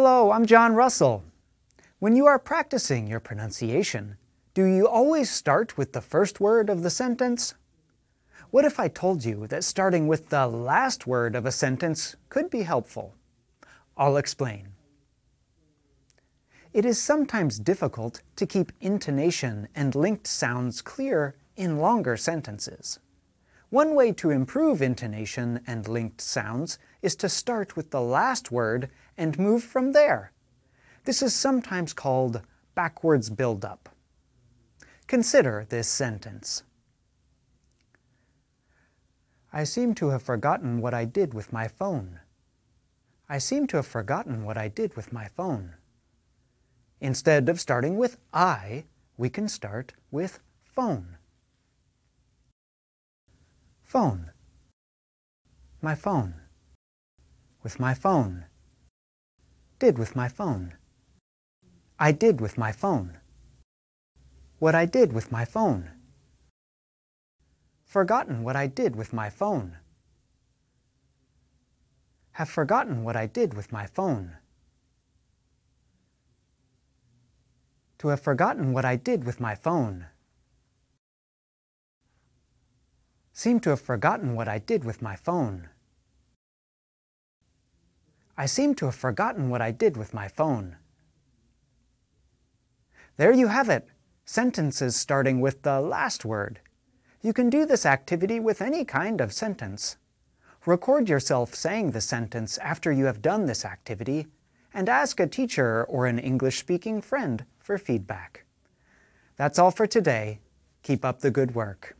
Hello, I'm John Russell. When you are practicing your pronunciation, do you always start with the first word of the sentence? What if I told you that starting with the last word of a sentence could be helpful? I'll explain. It is sometimes difficult to keep intonation and linked sounds clear in longer sentences. One way to improve intonation and linked sounds is to start with the last word and move from there. This is sometimes called backwards build-up. Consider this sentence. I seem to have forgotten what I did with my phone. I seem to have forgotten what I did with my phone. Instead of starting with I, we can start with phone. Phone. My phone. With my phone. Did with my phone. I did with my phone. What I did with my phone. Forgotten what I did with my phone. Have forgotten what I did with my phone. To have forgotten what I did with my phone. Seem to have forgotten what I did with my phone. I seem to have forgotten what I did with my phone. There you have it, sentences starting with the last word. You can do this activity with any kind of sentence. Record yourself saying the sentence after you have done this activity, and ask a teacher or an English-speaking friend for feedback. That's all for today. Keep up the good work.